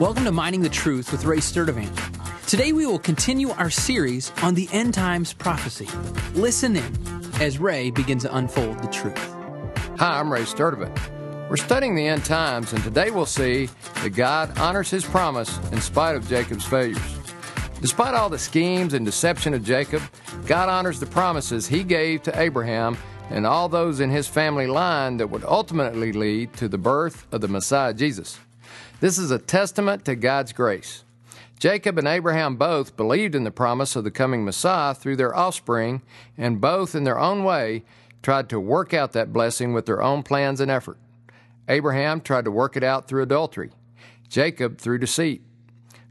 Welcome to Mining the Truth with Ray Sturdivant. Today we will continue our series on the end times prophecy. Listen in as Ray begins to unfold the truth. Hi, I'm Ray Sturdivant. We're studying the end times, and today we'll see that God honors his promise in spite of Jacob's failures. Despite all the schemes and deception of Jacob, God honors the promises he gave to Abraham and all those in his family line that would ultimately lead to the birth of the Messiah Jesus. This is a testament to God's grace. Jacob and Abraham both believed in the promise of the coming Messiah through their offspring, and both, in their own way, tried to work out that blessing with their own plans and effort. Abraham tried to work it out through adultery, Jacob through deceit.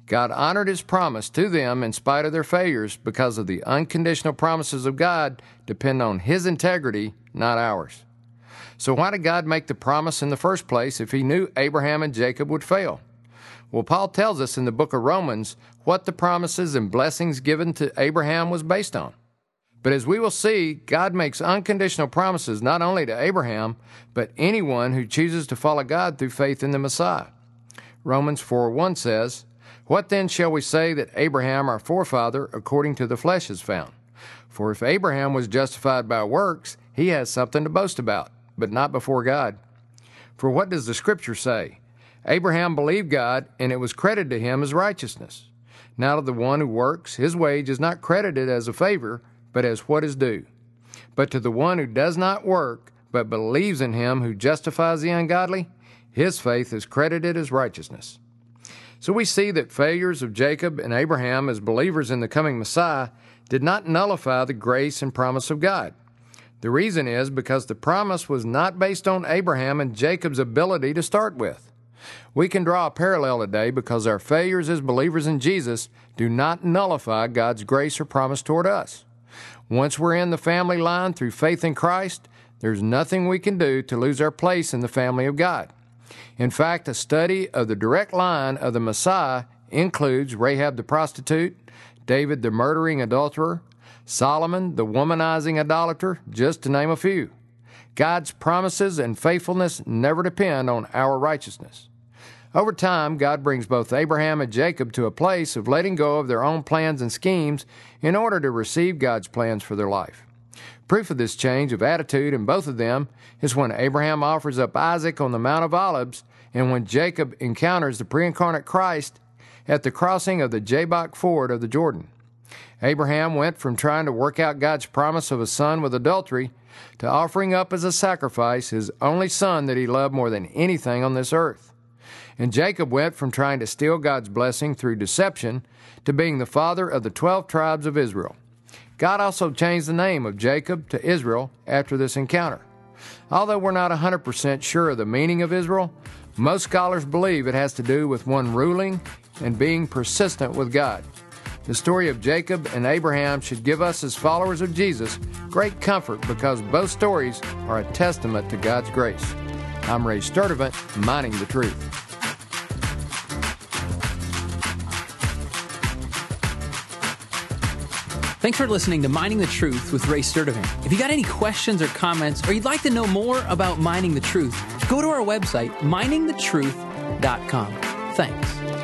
God honored his promise to them in spite of their failures because of the unconditional promises of God depend on his integrity, not ours. So, why did God make the promise in the first place if he knew Abraham and Jacob would fail? Well, Paul tells us in the book of Romans what the promises and blessings given to Abraham was based on. But as we will see, God makes unconditional promises not only to Abraham, but anyone who chooses to follow God through faith in the Messiah. Romans 4 1 says, What then shall we say that Abraham our forefather according to the flesh has found? For if Abraham was justified by works, he has something to boast about but not before God. For what does the Scripture say? Abraham believed God, and it was credited to him as righteousness. Now to the one who works, his wage is not credited as a favor, but as what is due. But to the one who does not work, but believes in him who justifies the ungodly, his faith is credited as righteousness. So we see that failures of Jacob and Abraham as believers in the coming Messiah did not nullify the grace and promise of God. The reason is because the promise was not based on Abraham and Jacob's ability to start with. We can draw a parallel today because our failures as believers in Jesus do not nullify God's grace or promise toward us. Once we're in the family line through faith in Christ, there's nothing we can do to lose our place in the family of God. In fact, a study of the direct line of the Messiah includes Rahab the prostitute, David the murdering adulterer, Solomon, the womanizing idolater, just to name a few. God's promises and faithfulness never depend on our righteousness. Over time, God brings both Abraham and Jacob to a place of letting go of their own plans and schemes in order to receive God's plans for their life. Proof of this change of attitude in both of them is when Abraham offers up Isaac on the Mount of Olives and when Jacob encounters the pre incarnate Christ at the crossing of the Jabbok Ford of the Jordan. Abraham went from trying to work out God's promise of a son with adultery to offering up as a sacrifice his only son that he loved more than anything on this earth. And Jacob went from trying to steal God's blessing through deception to being the father of the 12 tribes of Israel. God also changed the name of Jacob to Israel after this encounter. Although we're not 100% sure of the meaning of Israel, most scholars believe it has to do with one ruling and being persistent with God. The story of Jacob and Abraham should give us, as followers of Jesus, great comfort because both stories are a testament to God's grace. I'm Ray Sturdivant, Mining the Truth. Thanks for listening to Mining the Truth with Ray Sturdivant. If you got any questions or comments, or you'd like to know more about mining the truth, go to our website, miningthetruth.com. Thanks.